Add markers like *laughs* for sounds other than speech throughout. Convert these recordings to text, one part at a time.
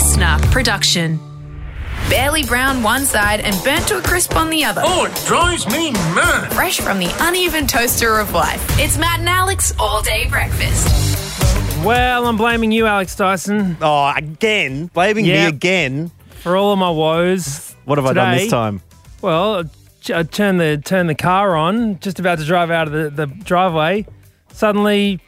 listener production. Barely brown one side and burnt to a crisp on the other. Oh, it drives me mad. Fresh from the uneven toaster of life. It's Matt and Alex all day breakfast. Well, I'm blaming you, Alex Dyson, Oh, again, blaming me again. for all of my woes. What have I done Today- this time? Well, I- I turned the turned the car on, just about to drive out of the, the driveway. Suddenly,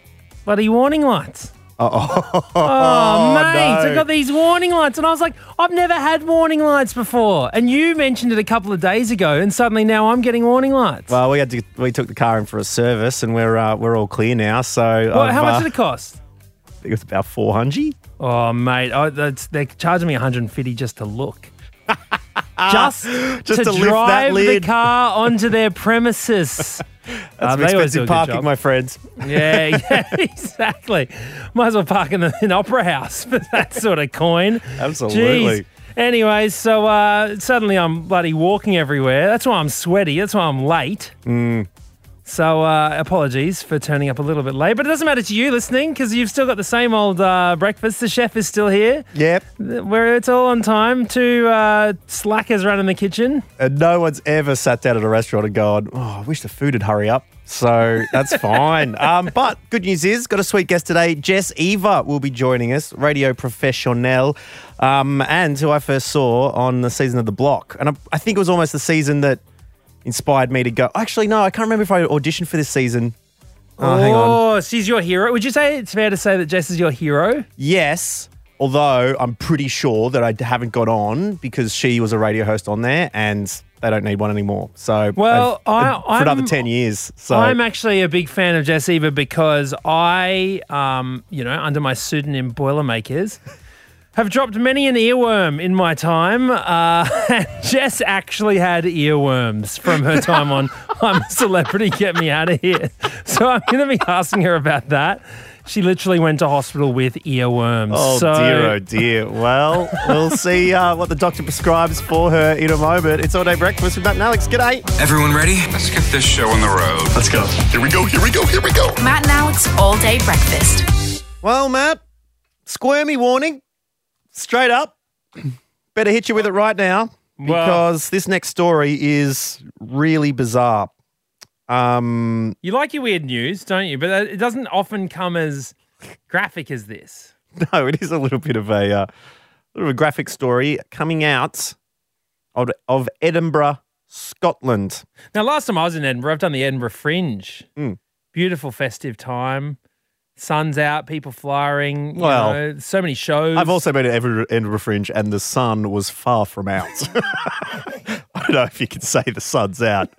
bloody warning lights. Oh, *laughs* Oh, mate, no. I got these warning lights, and I was like, I've never had warning lights before. And you mentioned it a couple of days ago, and suddenly now I'm getting warning lights. Well, we had to. We took the car in for a service, and we're uh, we're all clear now. So, Well, how much uh, did it cost? I think it was about four hundred. Oh, mate, oh, that's, they're charging me 150 just to look. *laughs* just, Just to, to drive the car onto their premises. *laughs* That's some they always do a expensive parking, my friends. Yeah, *laughs* yeah, exactly. Might as well park in the in Opera House *laughs* for that sort of coin. Absolutely. Jeez. Anyways, so uh, suddenly I'm bloody walking everywhere. That's why I'm sweaty. That's why I'm late. Mm. So uh, apologies for turning up a little bit late, but it doesn't matter to you listening because you've still got the same old uh, breakfast. The chef is still here. Yep. Where it's all on time. Two uh, slackers running the kitchen. And no one's ever sat down at a restaurant and gone, "Oh, I wish the food would hurry up." So that's *laughs* fine. Um, but good news is, got a sweet guest today. Jess Eva will be joining us, radio professional, um, and who I first saw on the season of The Block. And I, I think it was almost the season that inspired me to go. Actually, no, I can't remember if I auditioned for this season. Oh, hang on. Oh, she's your hero. Would you say it's fair to say that Jess is your hero? Yes, although I'm pretty sure that I haven't got on because she was a radio host on there and they don't need one anymore. So, Well, I- for another 10 years. So, I'm actually a big fan of Jess Eva because I, um, you know, under my pseudonym Boilermakers, have dropped many an earworm in my time. Uh, *laughs* and Jess actually had earworms from her time on *laughs* I'm a Celebrity, Get Me Out of Here. So I'm going to be asking her about that. She literally went to hospital with earworms. Oh so, dear, oh dear. Well, we'll *laughs* see uh, what the doctor prescribes for her in a moment. It's all day breakfast with Matt and Alex. G'day. Everyone ready? Let's get this show on the road. Let's go. Here we go, here we go, here we go. Matt and Alex all day breakfast. Well, Matt, squirmy warning, straight up. Better hit you with it right now Well- because this next story is really bizarre. Um, You like your weird news, don't you? But it doesn't often come as graphic as this. *laughs* No, it is a little bit of a, uh, little of a graphic story coming out of, of Edinburgh, Scotland. Now, last time I was in Edinburgh, I've done the Edinburgh Fringe. Mm. Beautiful festive time. Sun's out, people flying. you Well, know, so many shows. I've also been at Edinburgh, Edinburgh Fringe, and the sun was far from out. *laughs* I don't know if you can say the sun's out.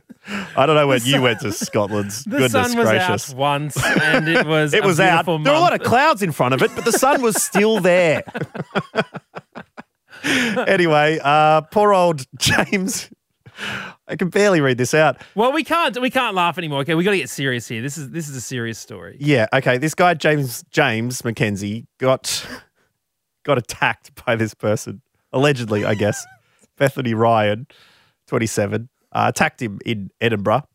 I don't know when you went to Scotland. *laughs* the Goodness sun was gracious. out once, and it was *laughs* It was out. beautiful There were a lot of clouds in front of it, but the sun was still there. anyway, uh, poor old James. *laughs* I can barely read this out. Well, we can't we can't laugh anymore. Okay, we got to get serious here. This is this is a serious story. Yeah, okay. This guy James James McKenzie got got attacked by this person allegedly, I guess. *laughs* Bethany Ryan, twenty seven, uh, attacked him in Edinburgh,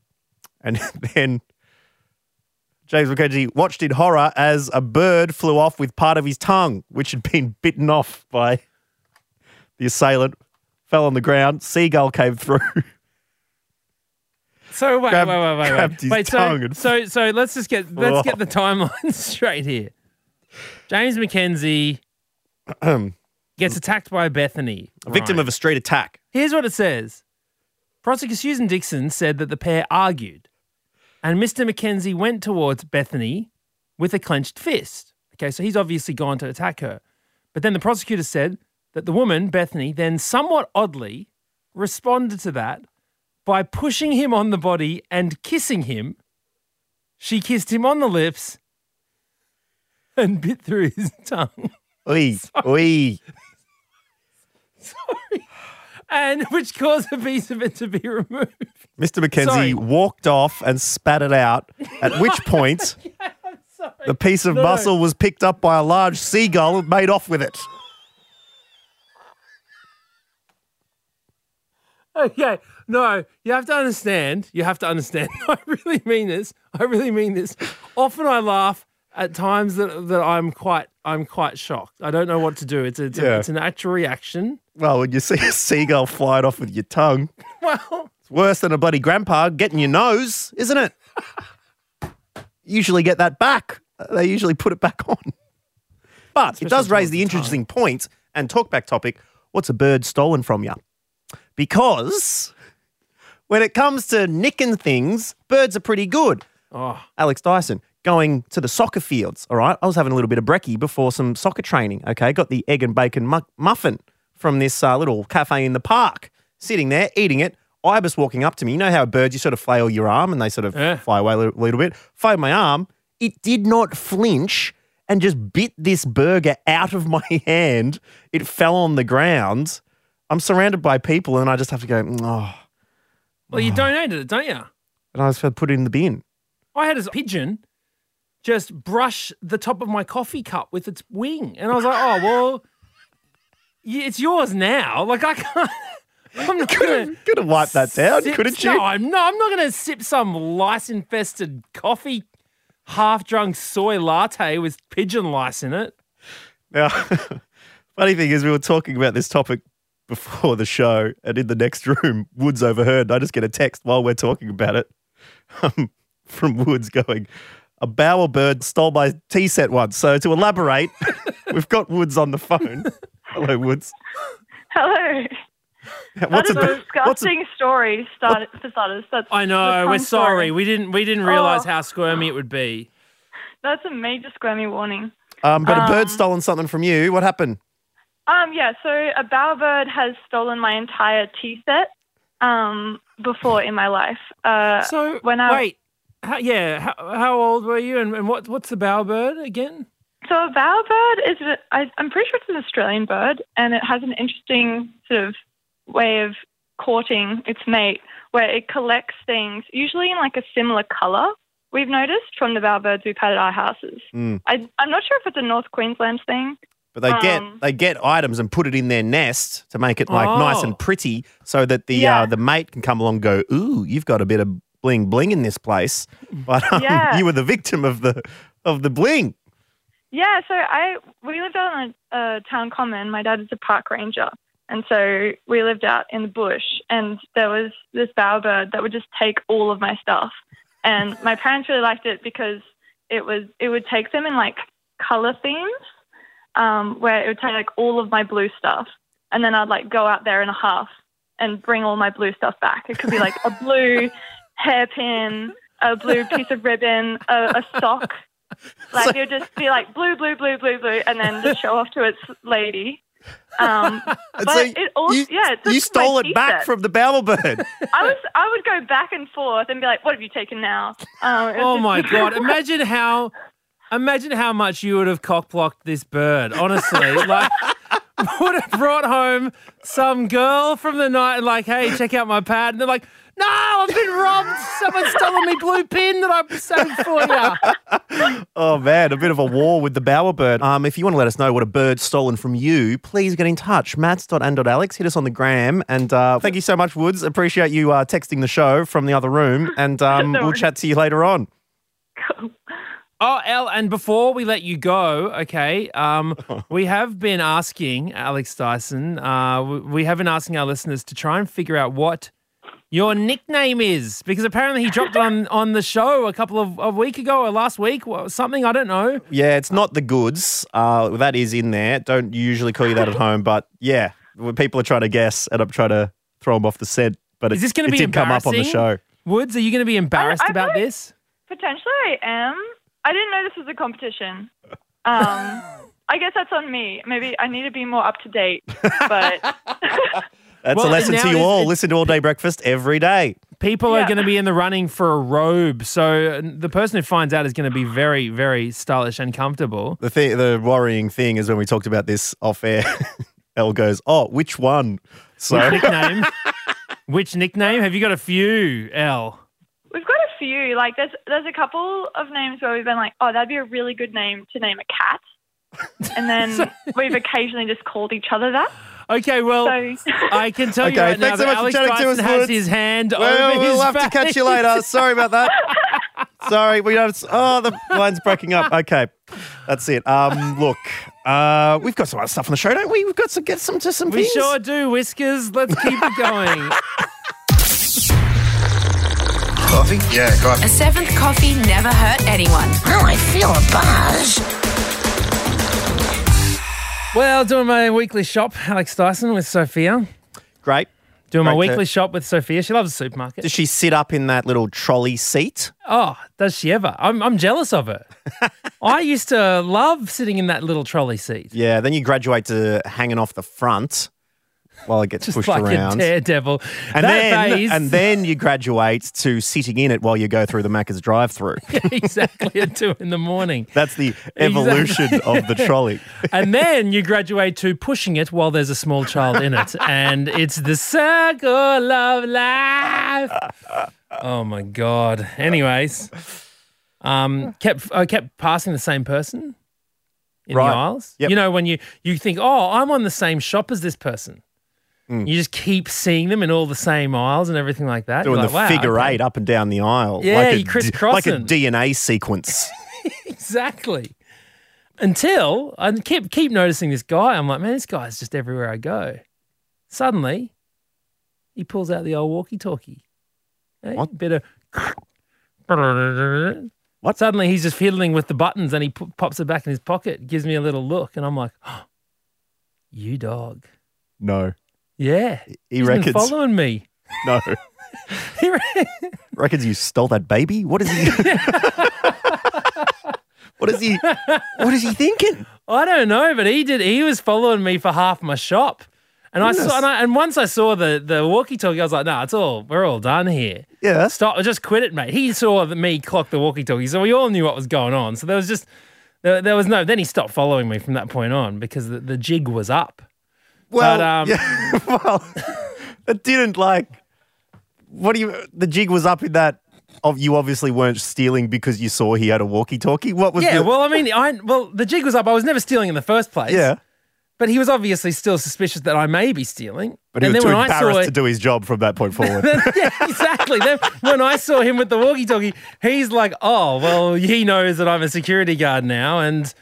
and *laughs* then James McKenzie watched in horror as a bird flew off with part of his tongue, which had been bitten off by the assailant. Fell on the ground. Seagull came through. So wait, Grabbed- wait, wait, wait, grabbed wait. his wait tongue so, and- so so let's just get let's get the *laughs* timeline *laughs* straight here. James McKenzie *clears throat* gets attacked by Bethany. Victim Right. of a street attack. Here's what it says. Prosecutor Susan Dixon said that the pair argued, and Mr. McKenzie went towards Bethany with a clenched fist. Okay, so he's obviously gone to attack her. But then the prosecutor said that the woman, Bethany, then somewhat oddly responded to that by pushing him on the body and kissing him. She kissed him on the lips and bit through his tongue. Oi, *laughs* oi. Sorry. And which caused a piece of it to be removed. Mr. McKenzie Sorry. walked off and spat it out, at which point *laughs* the piece of No. muscle was picked up by a large seagull and made off with it. Okay, no, you have to understand. You have to understand. *laughs* I really mean this. I really mean this. Often I laugh at times that that I'm quite I'm quite shocked. I don't know what to do. It's a, it's, a, Yeah. it's a natural reaction. Well, when you see a seagull flying off with your tongue, *laughs* Well, it's worse than a bloody grandpa getting your nose, isn't it? *laughs* usually get that back. They usually put it back on. But it does raise the interesting point and talkback topic what's a bird stolen from you? Because when it comes to nicking things, birds are pretty good. oh, Alex Dyson going to the soccer fields. All right. I was having a little bit of brekkie before some soccer training. Okay. Got the egg and bacon mu- muffin from this uh, little cafe in the park, sitting there eating it. Ibis walking up to me. You know how birds, you sort of flail your arm and they sort of Yeah. fly away a little, little bit. Flailed my arm. It did not flinch and just bit this burger out of my *laughs* hand. It fell on the ground. I'm surrounded by people and I just have to go, mm, oh. well, you donated it, don't you? And I just to put it in the bin. I had a pigeon just brush the top of my coffee cup with its wing, and I was like, oh well, y- it's yours now. Like I can't. *laughs* I'm not gonna. Could have wiped that down, sip- couldn't you? No, I'm not. I'm not going to sip some lice-infested coffee, half-drunk soy latte with pigeon lice in it. Now, *laughs* funny thing is, we were talking about this topic before the show, and in the next room, Woodes overheard. I just get a text while we're talking about it um, from Woodes going, "A bowerbird stole my tea set once." So to elaborate, *laughs* we've got Woodes on the phone. *laughs* Hello, Woodes. Hello. What's that is a, a, what's a, disgusting story start, for starters. That's I know. that's We're sorry. story. We didn't. We didn't realize Oh. how squirmy it would be. That's a major squirmy warning. um, but a bird um, stolen something from you. What happened? Um, yeah, so a bowerbird has stolen my entire tea set um, before in my life. Uh, So when I wait, how, yeah. How, how old were you, and, and what what's the bowerbird again? So a bowerbird is, a, I, I'm pretty sure it's an Australian bird, and it has an interesting sort of way of courting its mate, where it collects things usually in like a similar color. We've noticed from the bowerbirds we've had at our houses. Mm. I, I'm not sure if it's a North Queensland thing. But they get Um, they get items and put it in their nest to make it like nice Oh. and pretty, so that the Yeah. uh, the mate can come along and go, ooh, you've got a bit of bling bling in this place. *laughs* But um, Yeah. you were the victim of the of the bling. Yeah, so I we lived out on a, a town common. My dad is a park ranger, and so we lived out in the bush. And there was this bowerbird that would just take all of my stuff. And my parents really liked it because it was it would take them in like color themes, um, where it would take like all of my blue stuff, and then I'd like go out there in a half and bring all my blue stuff back. It could be like a blue *laughs* hairpin, a blue piece of ribbon, a, a sock. Like it would just be like blue, blue, blue, blue, blue, and then just show off to its lady. Um, *laughs* but so it also, you, yeah, it's you stole it back set. from the bowerbird. *laughs* I was, I would go back and forth and be like, "What have you taken now?" Um, Oh my god! Imagine how, imagine how much you would have cockblocked this bird. Honestly, *laughs* like would have brought home some girl from the night, and, like, hey, check out my pad, and they're like, no, I've been robbed. Someone's stolen me blue pin that I saved for you. *laughs* oh man, a bit of a war with the bowerbird. Um, if you want to let us know what a bird's stolen from you, please get in touch. Mats.and.alex. Hit us on the gram. And uh, thank you so much, Woodes. Appreciate you uh, texting the show from the other room. And *laughs* um, No we'll chat to you later on. Oh, El, and before we let you go, okay, um, *laughs* we have been asking Alex Dyson, uh, we- we have been asking our listeners to try and figure out what your nickname is because apparently he dropped it on, *laughs* on the show a couple of a week ago or last week or something. I don't know. Yeah, it's not the goods. Uh, that is in there. Don't usually call you that at *laughs* home, but yeah, when people are trying to guess, and I'm trying to throw them off the scent. But Is it, this going to be did come up on the embarrassing? show. Woodes, are you going to be embarrassed I about this? Potentially, I am. I didn't know this was a competition. Um, I guess that's on me. Maybe I need to be more up to date. But *laughs* That's Well, a lesson now to you it's- all. it's- Listen to All Day Breakfast every day. People are Yeah. going to be in the running for a robe, so uh, the person who finds out is going to be very, very stylish and comfortable. The thing, the worrying thing is when we talked about this off air, *laughs* Elle goes, "Oh, which one?" So nickname? *laughs* Which nickname? Have you got a few, L? We've got a few. Like there's there's a couple of names where we've been like, oh, that'd be a really good name to name a cat. And then *laughs* we've occasionally just called each other that. Okay, well, So I can tell you Okay, right now thanks so that much for Alex chatting to us, has Woodes. his hand well, over we'll his have to catch you later. Sorry about that. *laughs* Sorry, we don't. Oh, the line's breaking up. Okay, that's it. Um, look, uh, we've got some other stuff on the show, don't we? We've got to get some to some We things. sure do, Whiskers. Let's keep it going. *laughs* Coffee? Yeah, coffee. A seventh coffee never hurt anyone. Oh, I feel a buzz. well, doing my weekly shop, Alex Dyson with Sophia. Great. Doing my Great to- weekly shop with Sophia. She loves a supermarket. Does she sit up in that little trolley seat? Oh, does she ever? I'm, I'm jealous of her. *laughs* I used to love sitting in that little trolley seat. Yeah. Then you graduate to hanging off the front while it gets Just pushed like around. a daredevil. and that then, phase, and then you graduate to sitting in it while you go through the Macca's drive-through. *laughs* exactly at two in the morning. That's the evolution of the trolley. *laughs* And then you graduate to pushing it while there's a small child in it. And it's the circle of life. Oh my God. Anyways, um, kept I kept passing the same person in Right. the aisles. Yep. You know, when you, you think, oh, I'm on the same shop as this person. Mm. You just keep seeing them in all the same aisles and everything like that. Doing the wow, figure okay. eight up and down the aisle. Yeah, like a, you crisscrossing. like a DNA sequence. *laughs* *laughs* Exactly. Until I keep keep noticing this guy. I'm like, man, this guy's just everywhere I go. Suddenly, he pulls out the old walkie-talkie. Hey, What? Bit of. *laughs* What? Suddenly, he's just fiddling with the buttons, and he p- pops it back in his pocket. Gives me a little look, and I'm like, oh, *gasps* "You dog." no. Yeah, He he's been reckons. following me. No. *laughs* He re- *laughs* reckons you stole that baby? What is he? *laughs* what is he? What is he thinking? I don't know, but he did. He was following me for half my shop, and I saw. And, I, and once I saw the the walkie-talkie, I was like, "No, it's all. We're all done here. Yeah. Stop. Just quit it, mate." He saw that me clock the walkie-talkie, so we all knew what was going on. So there was just there, there was no. Then he stopped following me from that point on because the, the jig was up. Well, But, um, yeah. *laughs* well, *laughs* it didn't like. What do you? The jig was up in that. Of you obviously weren't stealing because you saw he had a walkie-talkie. What was Yeah. the? Well, I mean, I well the jig was up. I was never stealing in the first place. yeah. But he was obviously still suspicious that I may be stealing. But he and was then too when I saw embarrassed it, to do his job from that point forward. *laughs* yeah, exactly. Then when I saw him with the walkie-talkie, he's like, "Oh, well, he knows that I'm a security guard now, and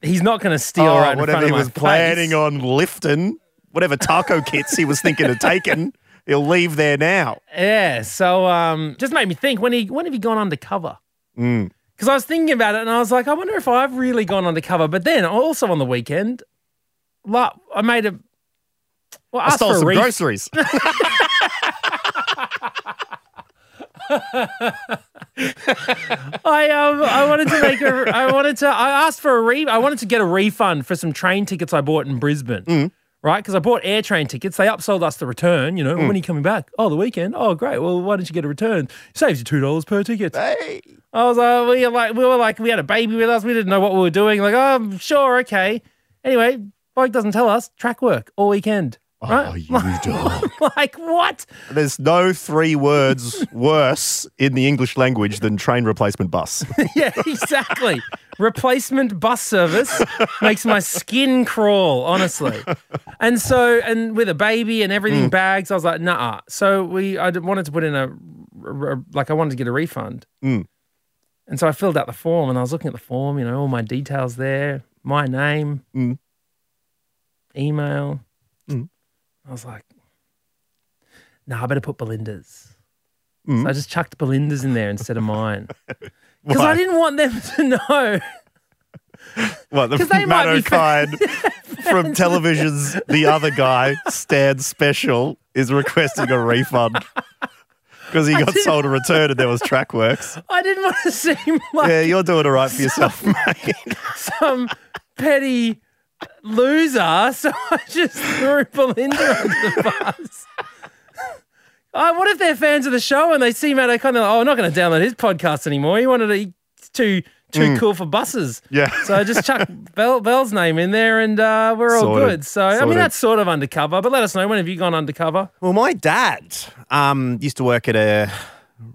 he's not going to steal oh, right whatever he was planning face." on lifting, whatever taco kits he was thinking of taking, he'll leave there now. Yeah. So, um, just made me think when he when have you gone undercover? Mm. Because I was thinking about it, and I was like, I wonder if I've really gone undercover. But then also on the weekend, like, I made a. Well, I asked stole for some groceries. *laughs* I um I wanted to make a I wanted to I asked for a re I wanted to get a refund for some train tickets I bought in Brisbane. Mm. Right, because I bought air train tickets. They upsold us the return. You know, Mm. when are you coming back? Oh, the weekend. Oh, great. Well, why don't you get a return? Saves you two dollars per ticket. hey. I was like, we were like, we were like, we had a baby with us. We didn't know what we were doing. Like, oh, sure, okay. Anyway, bloke doesn't tell us. Track work all weekend. Right? Oh, you *laughs* dog. like what? There's no three words worse in the English language than train replacement bus. *laughs* Yeah, exactly. Replacement bus service makes my skin crawl, honestly. And so, and with a baby and everything bags, I was like, nah. So we, I wanted to put in a, like, I wanted to get a refund. Mm. And so I filled out the form and I was looking at the form, you know, all my details there, my name, Mm. email. I was like, nah, I better put Belinda's. Mm. So I just chucked Belinda's in there instead of mine. *laughs* Because I didn't want them to know. What, the *laughs* they might be *laughs* from television's The Other Guy, Stan Special, is requesting a refund because he got sold a return and there was track works. I didn't want to seem like Yeah, you're doing it right for yourself, mate. some petty loser, so *laughs* I just threw Belinda under the *laughs* bus. Oh, what if they're fans of the show and they see Matt O'Connor? Like, oh, I'm not going to download his podcast anymore. He wanted to, he's too too cool for buses. Yeah. So I just chucked *laughs* Bell, Bell's name in there and uh, we're all Sorted. good. So, I mean, that's sort of undercover, but let us know when have you gone undercover? Well, my dad um, used to work at a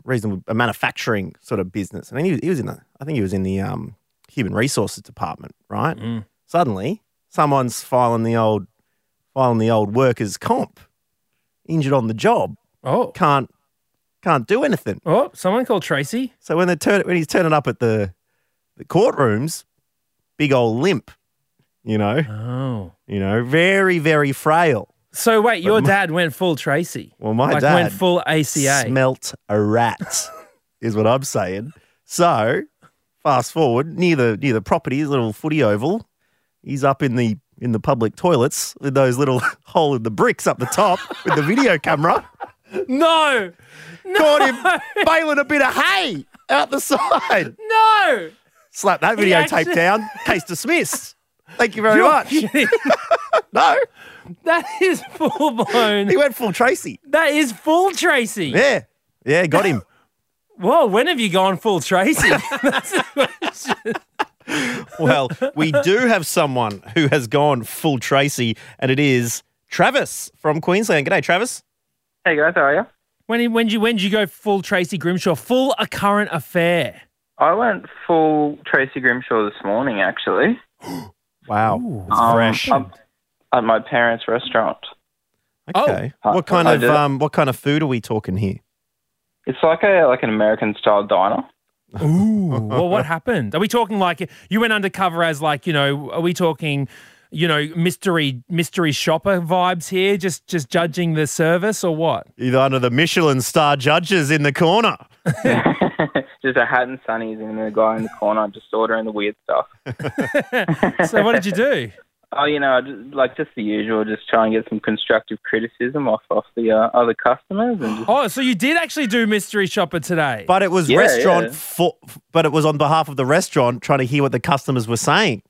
reasonable a manufacturing sort of business, and he, he was in the I think he was in the um, human resources department, right? Mm. Suddenly, someone's filing the old filing the old workers comp, injured on the job, Oh, can't can't do anything. Oh, someone called Tracy. So when they turn when he's turning up at the the courtrooms, big old limp, you know, Oh. you know, very very frail. So wait, your my- dad went full Tracy. Well, my like dad went full ACA. smelt a rat, is what I'm saying. So fast forward near the near the property, little footy oval. He's up in the in the public toilets with those little *laughs* hole in the bricks up the top with the video camera. *laughs* no, Caught him bailing a bit of hay out the side. no. Slap that videotape actually- down. Case dismissed. Thank you very You're much. *laughs* No, that is full blown. he went full Tracy. That is full Tracy. Yeah, yeah, got him. Whoa, when have you gone full Tracy? That's the question. *laughs* Well, we do have someone who has gone full Tracy, and it is Travis from Queensland. G'day, Travis. Hey guys, how are you? When when you when did you go full Tracy Grimshaw? Full a current affair. I went full Tracy Grimshaw this morning, actually, *gasps* Wow, it's Um, fresh. um, at my parents' restaurant. okay. oh, what kind I of did. um, what kind of food are we talking here? It's like a like an American style diner. Ooh. well, what happened? Are we talking like you went undercover as like you know? Are we talking? You know, mystery mystery shopper vibes here, just just judging the service or what? Either under the Michelin star judges in the corner. *laughs* *laughs* just a hat and sunnies, and the guy in the corner just ordering the weird stuff. *laughs* So what did you do? Oh, you know, just, like just the usual, just try and get some constructive criticism off off the uh, other customers, and just, Oh, so you did actually do mystery shopper today? But it was Yeah, restaurant yeah. for, but it was on behalf of the restaurant trying to hear what the customers were saying.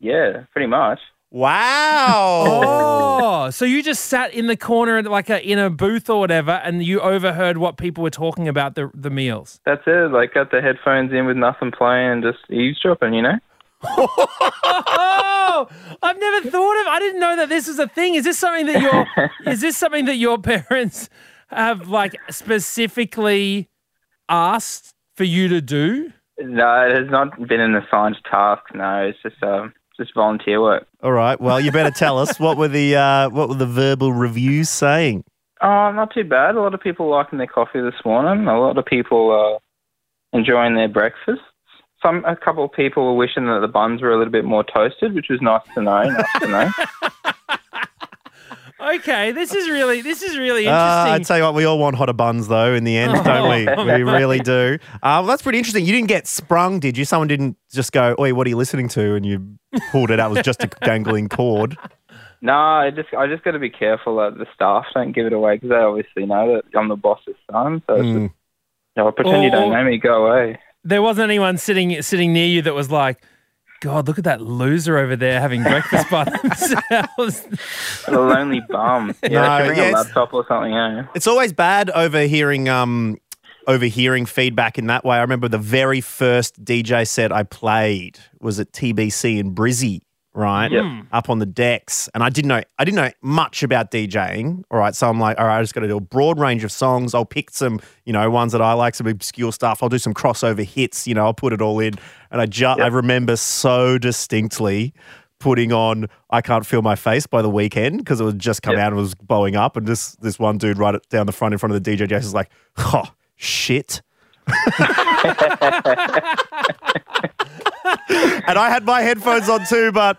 yeah, pretty much. Wow. *laughs* Oh, *laughs* so you just sat in the corner, like a, in a booth or whatever, and you overheard what people were talking about the the meals. That's it. Like got the headphones in with nothing playing, and just eavesdropping. You know. Oh, *laughs* I've never thought of. I didn't know that this was a thing. Is this something that your *laughs* is this something that your parents have like specifically asked for you to do? No, it has not been an assigned task. No, it's just um, just volunteer work. All right. Well, you better tell us what were the uh, what were the verbal reviews saying? Oh, not too bad. A lot of people liking their coffee this morning. A lot of people uh, enjoying their breakfast. Some a couple of people were wishing that the buns were a little bit more toasted, which was nice to know. Nice to know. *laughs* Okay, this is really this is really Uh, I'd tell you what, we all want hotter buns though. In the end, don't we? *laughs* We really do. Uh, well, that's pretty interesting. You didn't get sprung, did you? Someone didn't just go, "Oi, what are you listening to?" And you pulled it out. It was just a *laughs* dangling cord. No, I just I just got to be careful that the staff don't give it away because they obviously know that I'm the boss's son. So Mm. just, no, pretend you don't know me. Go away. There wasn't anyone sitting sitting near you that was like, God, look at that loser over there having breakfast by *laughs* themselves. A lonely bum. *laughs* Yeah, No, I bring yes. a laptop or something. Yeah. It's always bad overhearing um overhearing feedback in that way. I remember the very first DJ set I played was at TBC in Brizzy, right? Yep. Hmm. Up on the decks. And I didn't know I didn't know much about DJing. All right. So I'm like, all right, I just gotta do a broad range of songs. I'll pick some, you know, ones that I like, some obscure stuff. I'll do some crossover hits, you know, I'll put it all in. And I just I remember so distinctly putting on I Can't Feel My Face by the Weeknd because it was just come Yep. out and was blowing up. And this this one dude right down the front in front of the DJ Jason is like, oh, shit. *laughs* *laughs* *laughs* and I had my headphones on too, but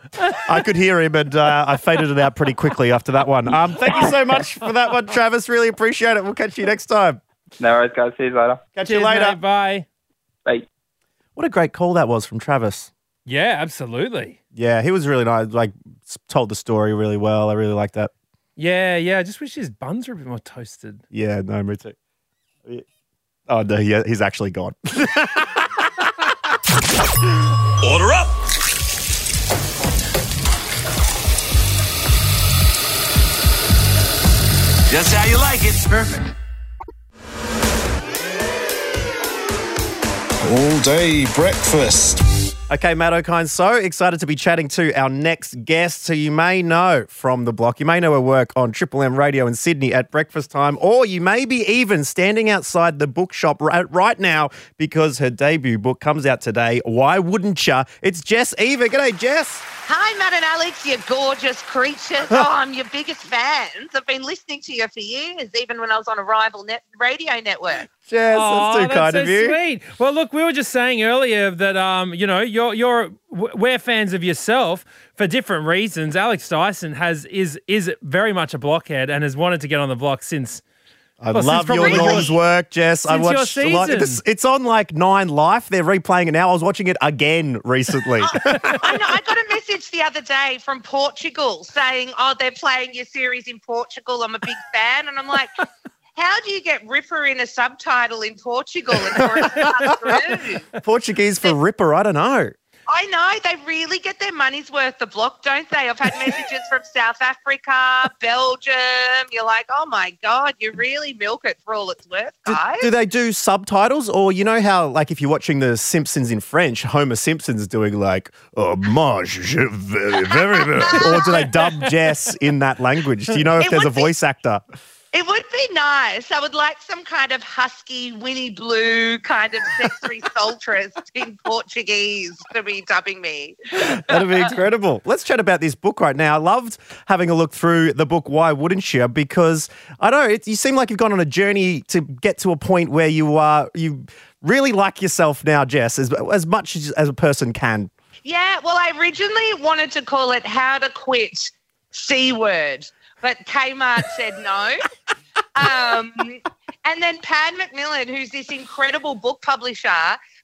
I could hear him and uh, I faded it out pretty quickly after that one. Um, thank you so much for that one, Travis. Really appreciate it. We'll catch you next time. No worries, guys. See you later. Catch Cheers, you later. mate, bye. Bye. What a great call that was from Travis. Yeah, absolutely. Yeah, he was really nice. Like, told the story really well. I really like that. Yeah, yeah. I just wish his buns were a bit more toasted. Yeah, no, me too. Oh no, yeah, he's actually gone. *laughs* Order up! Just how you like it. Perfect. All day breakfast. Okay, Matt Okine, so excited to be chatting to our next guest who you may know from the block. You may know her work on Triple M Radio in Sydney at breakfast time, or you may be even standing outside the bookshop right, right now because her debut book comes out today. Why wouldn't ya? It's Jess Eva. G'day, Jess. Hi, Matt and Alex, you gorgeous creatures. *laughs* Oh, I'm your biggest fans. I've been listening to you for years, even when I was on a rival net radio network. Jess, Aw, that's too kind so of you. Sweet. Well, look, we were just saying earlier that um, you know, you're you're we're fans of yourself for different reasons. Alex Dyson has is is very much a blockhead and has wanted to get on the block since. I well, love your probably Norm's work, Jess. I since your watched a lot. season. This, it's on like Nine Life. They're replaying it now. I was watching it again recently. *laughs* I know. I got a message the other day from Portugal saying, "Oh, they're playing your series in Portugal. I'm a big fan." And I'm like, "How do you get Ripper in a subtitle in Portugal and for it to come through?" Portuguese for Ripper. I don't know. I know they really get their money's worth the block, don't they? I've had *laughs* messages from South Africa, Belgium. You're like, "Oh my god, you really milk it for all it's worth, guys." Do they do subtitles, or you know how, like, if you're watching The Simpsons in French, Homer Simpson's doing like, "Oh, mange, je very, very, very," *laughs* or do they dub Jess in that language? Do you know if It there's a would be- voice actor? It would be nice. I would like some kind of husky Winnie Blue kind of sexy sultress *laughs* in Portuguese to be dubbing me. That'd be incredible. Let's chat about this book right now. I loved having a look through the book. Why wouldn't you? Because I don't know it, you seem like you've gone on a journey to get to a point where you are you really like yourself now, Jess, as as much as, as a person can. Yeah, well, I originally wanted to call it How to Quit C Word, but Kmart said no. *laughs* Um, and then Pan Macmillan, who's this incredible book publisher,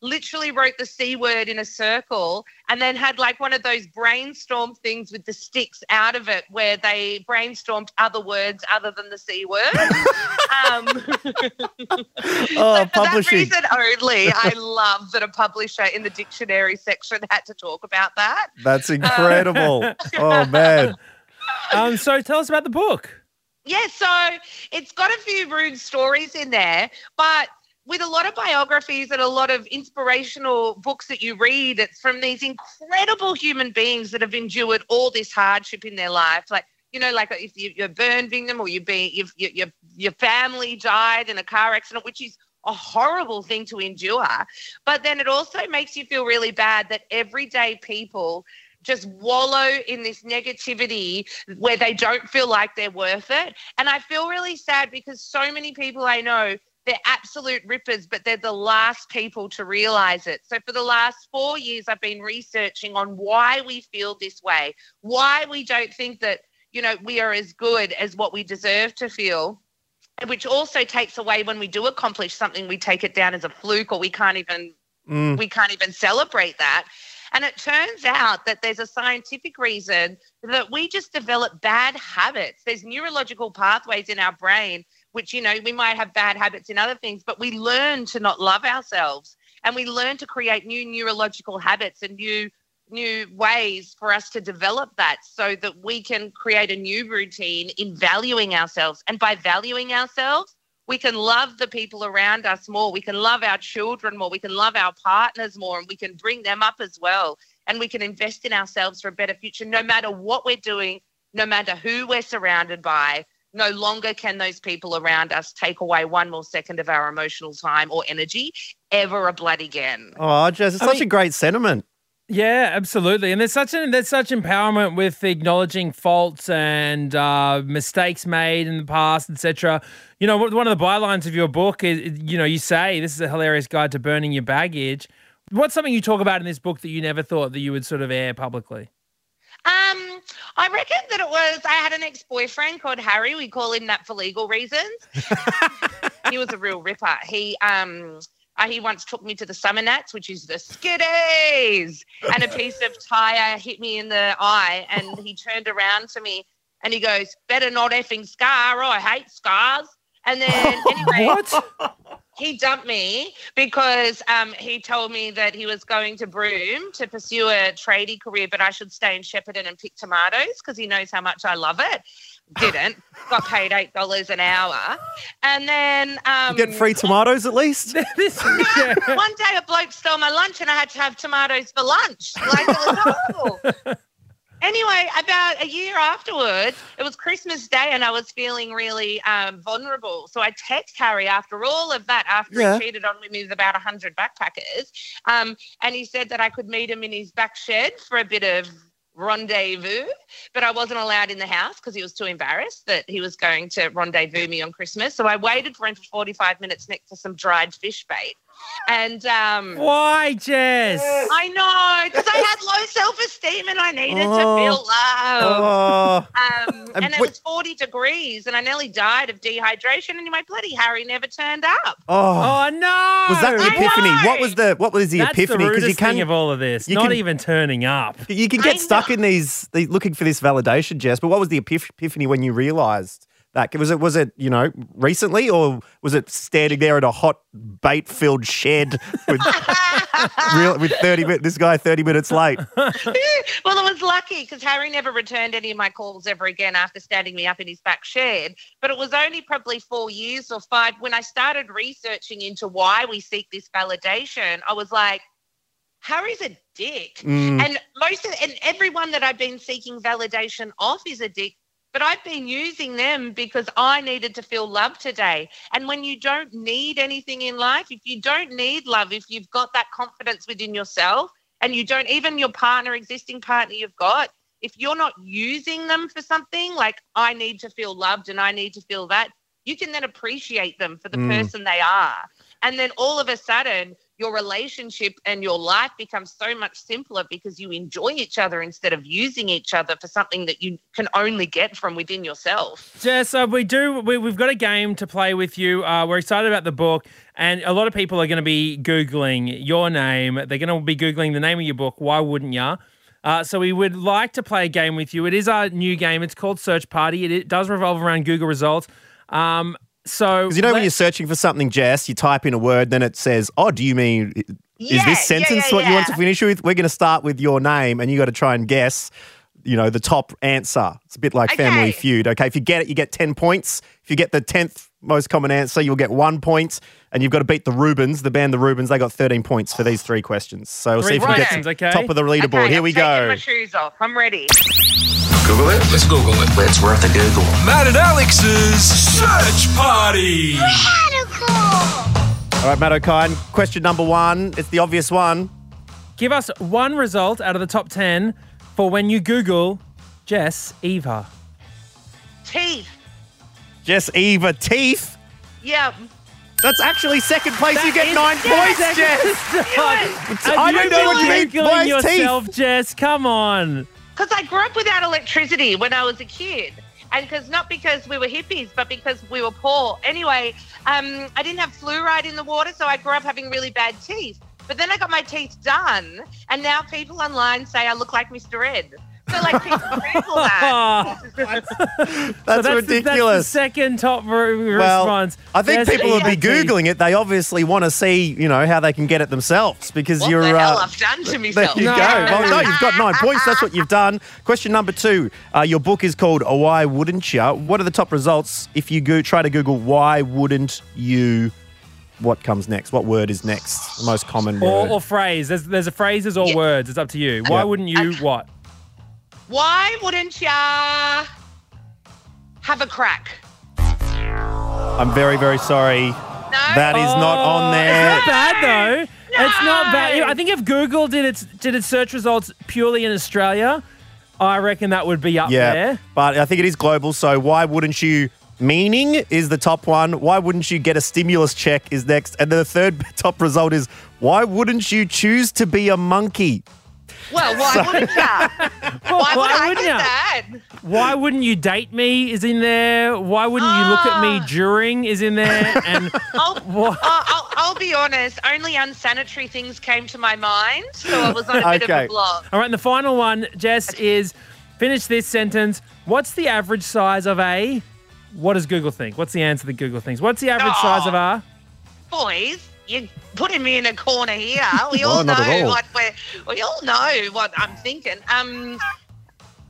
literally wrote the C word in a circle and then had like one of those brainstorm things with the sticks out of it where they brainstormed other words other than the C word. um, *laughs* Oh, so for publishing. that reason only, I love that a publisher in the dictionary section had to talk about that. That's incredible. *laughs* oh man. Um, so tell us about the book. Yeah, so it's got a few rude stories in there, but with a lot of biographies and a lot of inspirational books that you read, it's from these incredible human beings that have endured all this hardship in their life. Like, you know, like if you, you're burn victim or you be, your, your, your family died in a car accident, which is a horrible thing to endure. But then it also makes you feel really bad that everyday people just wallow in this negativity where they don't feel like they're worth it. And I feel really sad because so many people I know, they're absolute rippers, but they're the last people to realize it. So for the last four years, I've been researching on why we feel this way, why we don't think that, you know, we are as good as what we deserve to feel. Which also takes away when we do accomplish something, we take it down as a fluke or we can't even Mm. we can't even celebrate that. And it turns out that there's a scientific reason that we just develop bad habits. There's neurological pathways in our brain, which, you know, we might have bad habits in other things, but we learn to not love ourselves and we learn to create new neurological habits and new new ways for us to develop that so that we can create a new routine in valuing ourselves and by valuing ourselves we can love the people around us more. We can love our children more. We can love our partners more, and we can bring them up as well. And we can invest in ourselves for a better future, no matter what we're doing, no matter who we're surrounded by. No longer can those people around us take away one more second of our emotional time or energy ever a blood again. Oh, Jess, it's I such mean- a great sentiment. Yeah, absolutely. And there's such an there's such empowerment with acknowledging faults and uh, mistakes made in the past, etc. You know, one of the bylines of your book is, you know, you say this is a hilarious guide to burning your baggage. What's something you talk about in this book that you never thought that you would sort of air publicly? Um, I reckon that it was. I had an ex-boyfriend called Harry. We call him that for legal reasons. *laughs* he was a real ripper. He um. Uh, he once took me to the Summernats, which is the skiddies, and a piece of tire hit me in the eye. And he turned around to me and he goes, "Better not effing scar. I hate scars." And then *laughs* anyway, he dumped me because um, he told me that he was going to Broome to pursue a tradie career, but I should stay in Shepparton and pick tomatoes because he knows how much I love it. Didn't. Got paid eight dollars an hour, and then um, You get free tomatoes at least? *laughs* this, yeah. one day a bloke stole my lunch, and I had to have tomatoes for lunch. Like it was horrible. *laughs* Anyway, about a year afterwards, it was Christmas Day, and I was feeling really um, vulnerable. So I text Harry after all of that, after Yeah. he cheated on me with about hundred backpackers, um, and he said that I could meet him in his back shed for a bit of rendezvous, but I wasn't allowed in the house because he was too embarrassed that he was going to rendezvous me on Christmas. So I waited for him for 45 minutes next to some dried fish bait. And um, Why, Jess? *laughs* I know because I had low self esteem and I needed Oh. to feel love. Oh, Um, And and it what- was 40 degrees and I nearly died of dehydration. And my bloody Harry never turned up. oh. Oh no! Was that the I epiphany? What was the what was the That's epiphany? the Because you thing can of all of this. you Not can- even turning up. you can I get stuck know. in these, these looking for this validation, Jess. But what was the epiph- epiphany when you realised that? Was it was it you know recently or was it standing there in a hot bait filled shed with *laughs* real, with thirty minutes? This guy thirty minutes late. *laughs* well, it was lucky because Harry never returned any of my calls ever again after standing me up in his back shed. But it was only probably four years or five when I started researching into why we seek this validation. I was like, Harry's a dick. Mm. And most of and everyone that I've been seeking validation off is a dick. But I've been using them because I needed to feel love today. And when you don't need anything in life, if you don't need love, if you've got that confidence within yourself and you don't, even your partner, existing partner you've got, if you're not using them for something like I need to feel loved and I need to feel that, you can then appreciate them for the Mm. person they are. And then all of a sudden, your relationship and your life becomes so much simpler because you enjoy each other instead of using each other for something that you can only get from within yourself. Jess, uh, we do. We, we've got a game to play with you. Uh, we're excited about the book, and a lot of people are going to be googling your name. They're going to be googling the name of your book. Why wouldn't ya? Uh, so we would like to play a game with you. It is our new game. It's called Search Party. It, it does revolve around Google results. Um, so Because you know when you're searching for something, Jess, you type in a word, then it says, "Oh, do you mean is Yeah, this sentence yeah, what you want to finish with?" We're going to start with your name, and you got to try and guess. You know the top answer. It's a bit like Family Feud. Okay, if you get it, you get ten points. If you get the tenth most common answer, you'll get one point, and you've got to beat the Rubens, the band the Rubens. They got thirteen points for these three questions. So we'll Three see if we get questions, to okay? top of the leaderboard. Okay, Here I'm we go. my shoes off. I'm ready. Google it. Let's Google it. It's worth a Google. Matt and Alex's Search Party. All right, Matt Okine. Question number one. It's the obvious one. give us one result out of the top ten for when you Google Jess Eva. Teeth. Jess Eva teeth. Yeah. That's actually second place. you get is nine points, Jess. Stop. I don't know what you mean. Googling Why is teeth? yourself, Jess. Come on. Because I grew up without electricity when I was a kid. And because not because we were hippies, but because we were poor. Anyway, um, I didn't have fluoride in the water, so I grew up having really bad teeth. But then I got my teeth done, and now people online say I look like Mr. Ed. So like people that. That's, *laughs* So that's The, ridiculous. that's the second top re- well, response. I think Jess people would be googling it. They obviously want to see, you know, how they can get it themselves because What you're. the hell uh, I've done to myself. there you No. go. Well, no, you've got nine points. That's what you've done. Question number two. Uh, your book is called "Why Wouldn't You?" What are the top results if you go try to Google "Why wouldn't you"? What comes next? What word is next? The most common Or, word. or phrase. There's, there's a phrases or Yeah. words. It's up to you. Why Yeah. wouldn't you what? Why wouldn't ya have a crack? I'm very, very sorry. No. That is not on there. It's not bad though. It's not bad. I think if Google did its did its search results purely in Australia, I reckon that would be up Yeah, there. but I think it is global. So why wouldn't you? Meaning is the top one. Why wouldn't you get a stimulus check? Is next, and then the third *laughs* top result is why wouldn't you choose to be a monkey? Well, why wouldn't ya? *laughs* Why, would I wouldn't do that? Why wouldn't you date me? Is in there. Why wouldn't you look at me Ah. during? Is in there. And *laughs* I'll, *laughs* What? I'll, I'll, I'll be honest, only unsanitary things came to my mind, so I was on a bit Okay. of a block. all right, and the final one, Jess, is finish this sentence. What's the average size of a? What does Google think? What's the answer that Google thinks? What's the average Oh. size of a? Boys, you're putting me in a corner here. *laughs* We all not know all. what we're, we all know what I'm thinking. Um,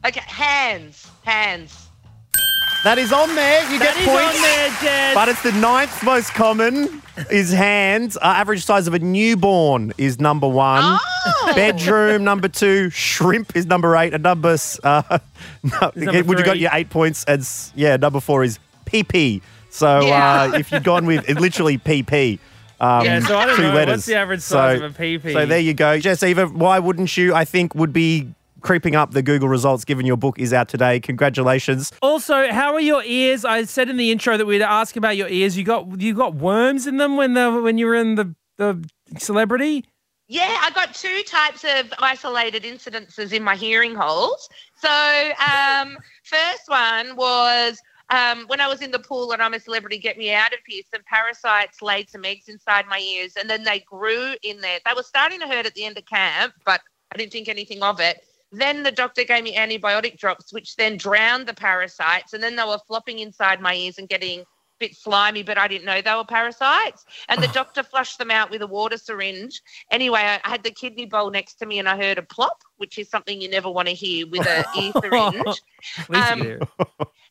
okay, hands, hands. That is on there. You That get is points. on there, Jess. But it's the ninth most common is hands. Uh, average size of a newborn is number one. Oh, Bedroom number two. Shrimp is number eight. And number uh, *laughs* no, number would you got your eight points? And yeah, number four is PP. So Yeah. uh, if you've gone with *laughs* literally PP. Um, Yeah, so I don't two know. letters. What's the average size So- of a PP? So there you go, Jess Eva. Why wouldn't you? I think would be creeping up the Google results given your book is out today. Congratulations. Also, how are your ears? I said in the intro that we'd ask about your ears. You got you got worms in them when the when you were in the the celebrity. Yeah, I got two types of isolated incidences in my hearing holes. So, um, first one was um, when I was in the pool and I'm a celebrity, get me out of here. Some parasites laid some eggs inside my ears and then they grew in there. They were starting to hurt at the end of camp, but I didn't think anything of it. Then the doctor gave me antibiotic drops, which then drowned the parasites. And then they were flopping inside my ears and getting bit slimy, but I didn't know they were parasites. And the doctor flushed them out with a water syringe. Anyway, I had the kidney bowl next to me and I heard a plop, which is something you never want to hear with an *laughs* ear syringe. Um.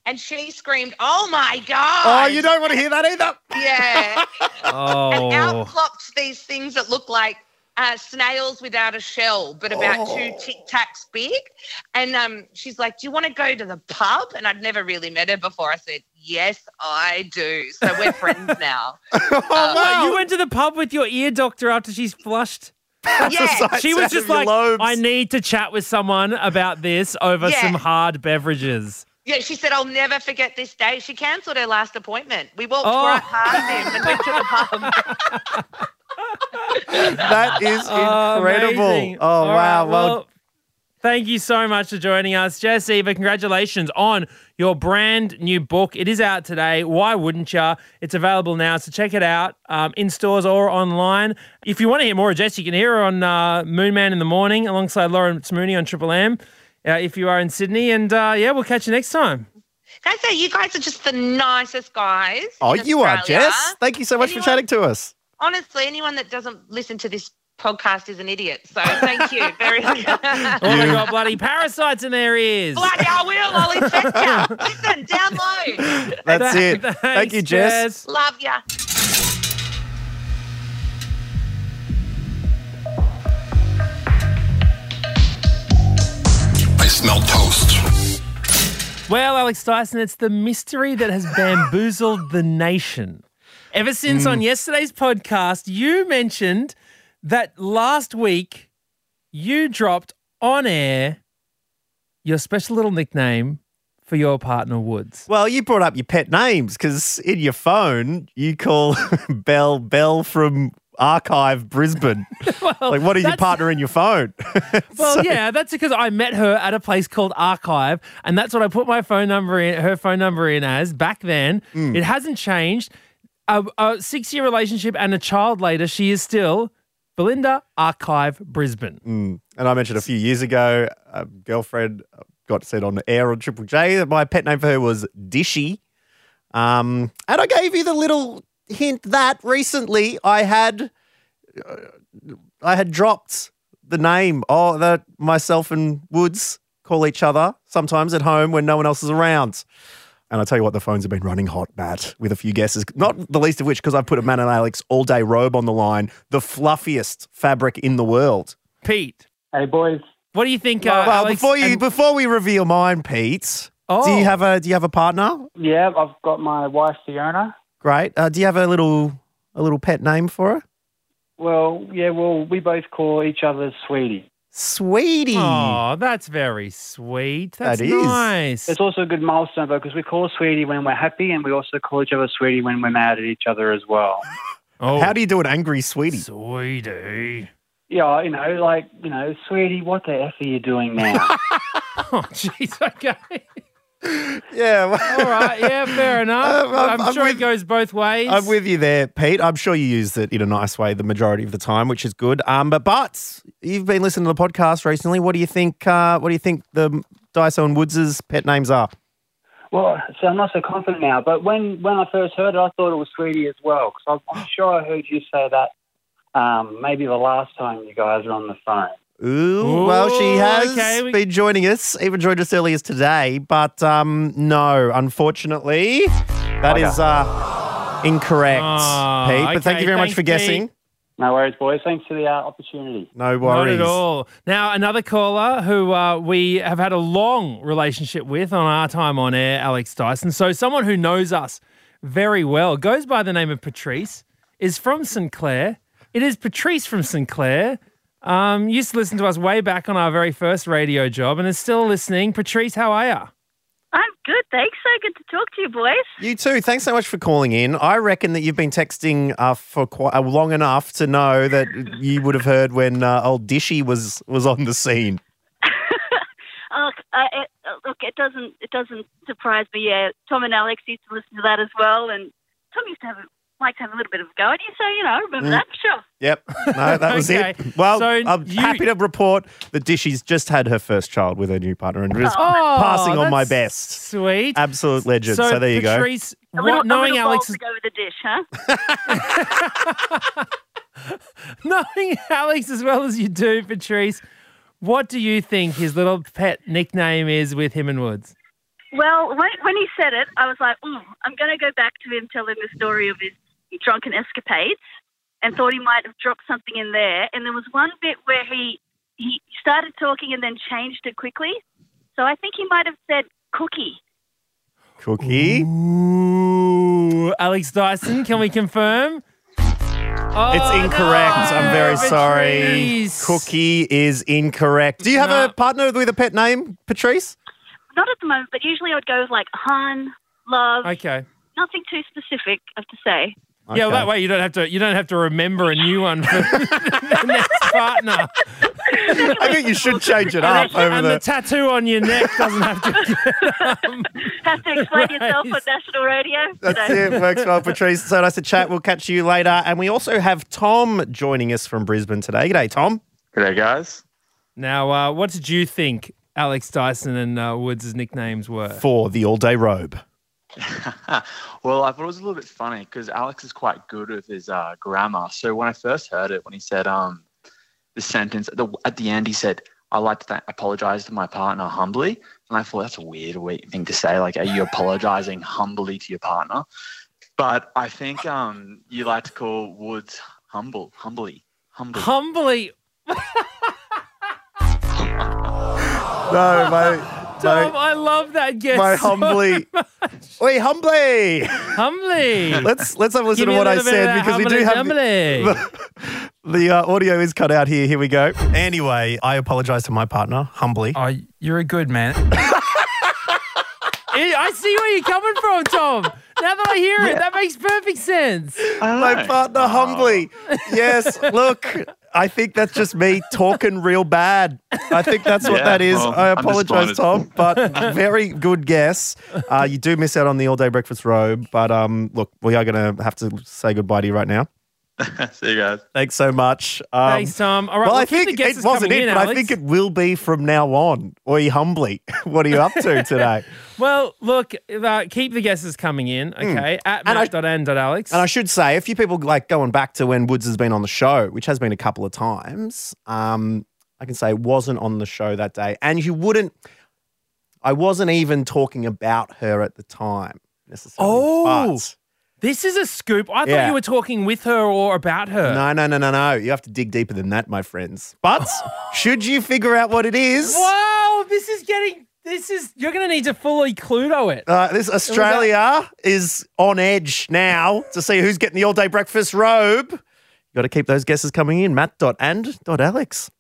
And she screamed, Oh my God. Oh, you don't want to hear that either. Yeah. *laughs* And out Oh, plopped these things that look like uh, snails without a shell, but about two tic tacs big. And um, she's like, Do you want to go to the pub? And I'd never really met her before. I said, Yes, I do. So we're friends *laughs* now. Oh, What, you went to the pub with your ear doctor after she's flushed. yeah. She was just like, lobes. I need to chat with someone about this over Yeah. some hard beverages. Yeah, she said, I'll never forget this day. She cancelled her last appointment. We walked Oh. right past him and went to the pub. *laughs* That is *laughs* Oh, incredible. amazing. Oh, All wow. right, well, thank you so much for joining us. Jess Eva, congratulations on your brand new book. It is out today. Why wouldn't you? It's available now, so check it out um, in stores or online. If you want to hear more of Jess, you can hear her on uh, Moon Man in the morning alongside Lawrence Mooney on Triple M. Uh, if you are in Sydney, and uh, yeah, we'll catch you next time. Can I say, you guys are just the nicest guys. oh, in you are, Australia. Jess. Thank you so much Anyone- for chatting to us. Honestly, anyone that doesn't listen to this podcast is an idiot. So thank you very *laughs* much. Oh, they *laughs* got bloody parasites in their ears. Bloody, I will. I'll infect you. Listen, download. That's it. Thanks, Thank you, Jess. Love ya. I smell toast. Well, Alex Dyson, it's the mystery that has bamboozled the nation. Ever since Mm. on yesterday's podcast, you mentioned that last week you dropped on air your special little nickname for your partner, Woodes. Well, you brought up your pet names because in your phone you call *laughs* Belle Belle from Archive Brisbane. *laughs* like, what is your partner in your phone? *laughs* Well, So- yeah, that's because I met her at a place called Archive, and that's what I put my phone number in, her phone number in as back then. Hmm. It hasn't changed. A, a six-year relationship and a child later, she is still Belinda Archive Brisbane. Mm. And I mentioned a few years ago, a girlfriend got said on air on Triple J that my pet name for her was Dishy. Um, and I gave you the little hint that recently I had uh, I had dropped the name oh that myself and Woodes call each other sometimes at home when no one else is around. And I tell you what, the phones have been running hot, Matt, with a few guesses. Not the least of which because I've put a Matt and Alex all day robe on the line, the fluffiest fabric in the world. Pete, Hey boys, what do you think? Uh, well, Alex before you and- before we reveal mine, Pete, oh, do you have a do you have a partner? yeah, I've got my wife Fiona. Great. Uh, do you have a little a little pet name for her? Well, yeah, well, we both call each other sweetie. Sweetie. Oh, that's very sweet. That's That is. nice. It's also a good milestone though because we call sweetie when we're happy, and we also call each other sweetie when we're mad at each other as well. *laughs* oh, How do you do an angry sweetie? sweetie? yeah, you know, like you know, sweetie, what the f are you doing now? *laughs* Oh, jeez. Okay. Yeah. well, *laughs* All right. Yeah. Fair *laughs* enough. Uh, I'm- I'm, I'm sure with- it goes both ways. I'm with you there, Pete. I'm sure you use it in a nice way the majority of the time, which is good. Um, but but you've been listening to the podcast recently. What do you think? Uh, what do you think the Dyson and Woodes' pet names are? well, so I'm not so confident now, but when when I first heard it, I thought it was sweetie as well because I'm, I'm sure I heard you say that. Um, maybe the last time you guys were on the phone. Ooh, well, she has okay, we- been joining us, even joined us earlier today. But um, no, unfortunately, that Okay. is uh, incorrect, Oh, Pete. But thank you very much for guessing. Pete. No worries, boys. Thanks for the uh, opportunity. No Not worries. at all. Now, another caller who uh, we have had a long relationship with on our time on air, Alex Dyson. So, someone who knows us very well, goes by the name of Patrice, is from St. Clair. It is Patrice from St. Clair. Um, used to listen to us way back on our very first radio job and is still listening. Patrice, how are you? I'm good, thanks. So good to talk to you, boys. You too. Thanks so much for calling in. I reckon that you've been texting uh, for quite uh, long enough to know that you would have heard when uh, old Dishy was was on the scene. *laughs* Look, uh, it, uh, look, it doesn't it doesn't surprise me. Yeah, Tom and Alex used to listen to that as well, and Tom used to have a, like to have a little bit of a go at you. So you know, I remember Mm. that sure. Yep. No, that was *laughs* Okay. it. Well, So I'm you- happy to report that Dishy's just had her first child with her new partner and is Oh, passing on my best. Sweet. Absolute legend. So, there you Patrice, A little, what, knowing a Alex bowl to go with the dish, huh? *laughs* knowing Alex as well as you do, Patrice, what do you think his little pet nickname is with him and Woodes? Well, when, when he said it, I was like, mm, I'm going to go back to him telling the story of his drunken escapades and thought he might have dropped something in there. And there was one bit where he, he started talking and then changed it quickly. So I think he might have said cookie. Cookie. Ooh, Alex Dyson, can we confirm? Oh, It's incorrect. no, I'm very sorry. Patrice. Cookie is incorrect. Do you have No. a partner with a pet name, Patrice? Not at the moment, but usually I would go with like Han, love, Okay. nothing too specific, I have to say. Yeah, well, that way you don't have to you don't have to remember a new one for *laughs* the next partner. I think you should change it up and over and the, the. tattoo on your neck doesn't have to. *laughs* Have to explain yourself on national radio. That's You know. it. Works well, Patrice. So nice to chat. We'll catch you later. And we also have Tom joining us from Brisbane today. G'day, Tom. G'day, guys. now, uh, what did you think Alex Dyson and uh, Woodes' nicknames were? For the all day robe. *laughs* well, I thought it was a little bit funny because Alex is quite good with his uh, grammar. So when I first heard it, when he said um, the sentence at the, at the end, he said, "I like to th- apologize to my partner humbly," and I thought that's a weird way, thing to say. Like, are you apologizing humbly to your partner? But I think um, you like to call Woodes humble, humbly, humbly. Humbly, *laughs* No, my, Tom, my, I love that guess. my so humbly. *laughs* Wait, humbly. humbly. Let's let's have a listen Give to what I little bit of said that because we do have dumbly. the, the uh, audio is cut out here. Here we go. Anyway, I apologize to my partner humbly. Oh, you're a good man. *laughs* I I see where you're coming from, Tom. Now that I hear it, that makes perfect sense. My partner humbly. Yes, look, I think that's just me talking real bad. I think that's what Yeah, that is. well, I apologize, Tom, but very good guess. Uh, you do miss out on the all day breakfast robe, but um, look, we are going to have to say goodbye to you right now. *laughs* See you guys. Thanks so much. Um, Thanks, Tom. All right, well, we'll I think it wasn't it, in, but I think it will be from now on. Oi, humbly. *laughs* what are you up to *laughs* today? Well, look, uh, keep the guesses coming in, okay? At Hmm. And I- matt.n.alex. And I should say, a few people like going back to when Woodes has been on the show, which has been a couple of times. Um, I can say wasn't on the show that day, and you wouldn't. I wasn't even talking about her at the time necessarily. Oh. but- This is a scoop. I thought Yeah. you were talking with her or about her. no, no, no, no, no. You have to dig deeper than that, my friends. But *gasps* should you figure out what it is? Wow, this is getting. This is. You're going to need to fully Cluedo it. Uh, this Australia is on edge now to see who's getting the all day breakfast robe. You got to keep those guesses coming in. Matt.and.alex.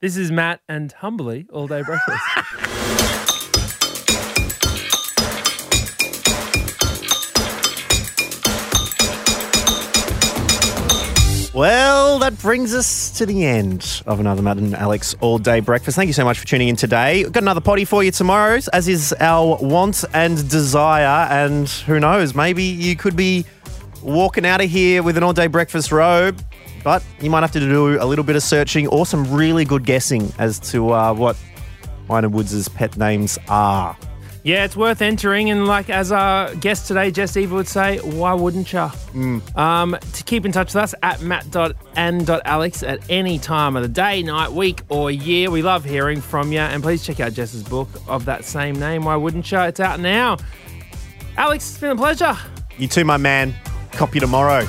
This is Matt and Humbly All Day Breakfast. *laughs* Well, that brings us to the end of another Matt and Alex all day breakfast. Thank you so much for tuning in today. We've got another potty for you tomorrow, as is our want and desire. And who knows, maybe you could be walking out of here with an all day breakfast robe, but you might have to do a little bit of searching or some really good guessing as to uh, what and Woodes' pet names are. Yeah, it's worth entering. And like as our guest today, Jess Eva would say, why wouldn't you? Um, to keep in touch with us at matt.and.alex at any time of the day, night, week, or year. We love hearing from you. And please check out Jess's book of that same name, Why Wouldn't You? It's out now. Alex, it's been a pleasure. You too, my man. Copy tomorrow.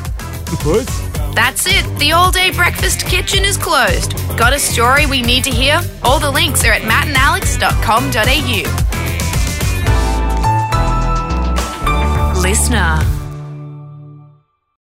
That's it. The all day breakfast kitchen is closed. Got a story we need to hear? All the links are at mattandalex.com.au. Listener.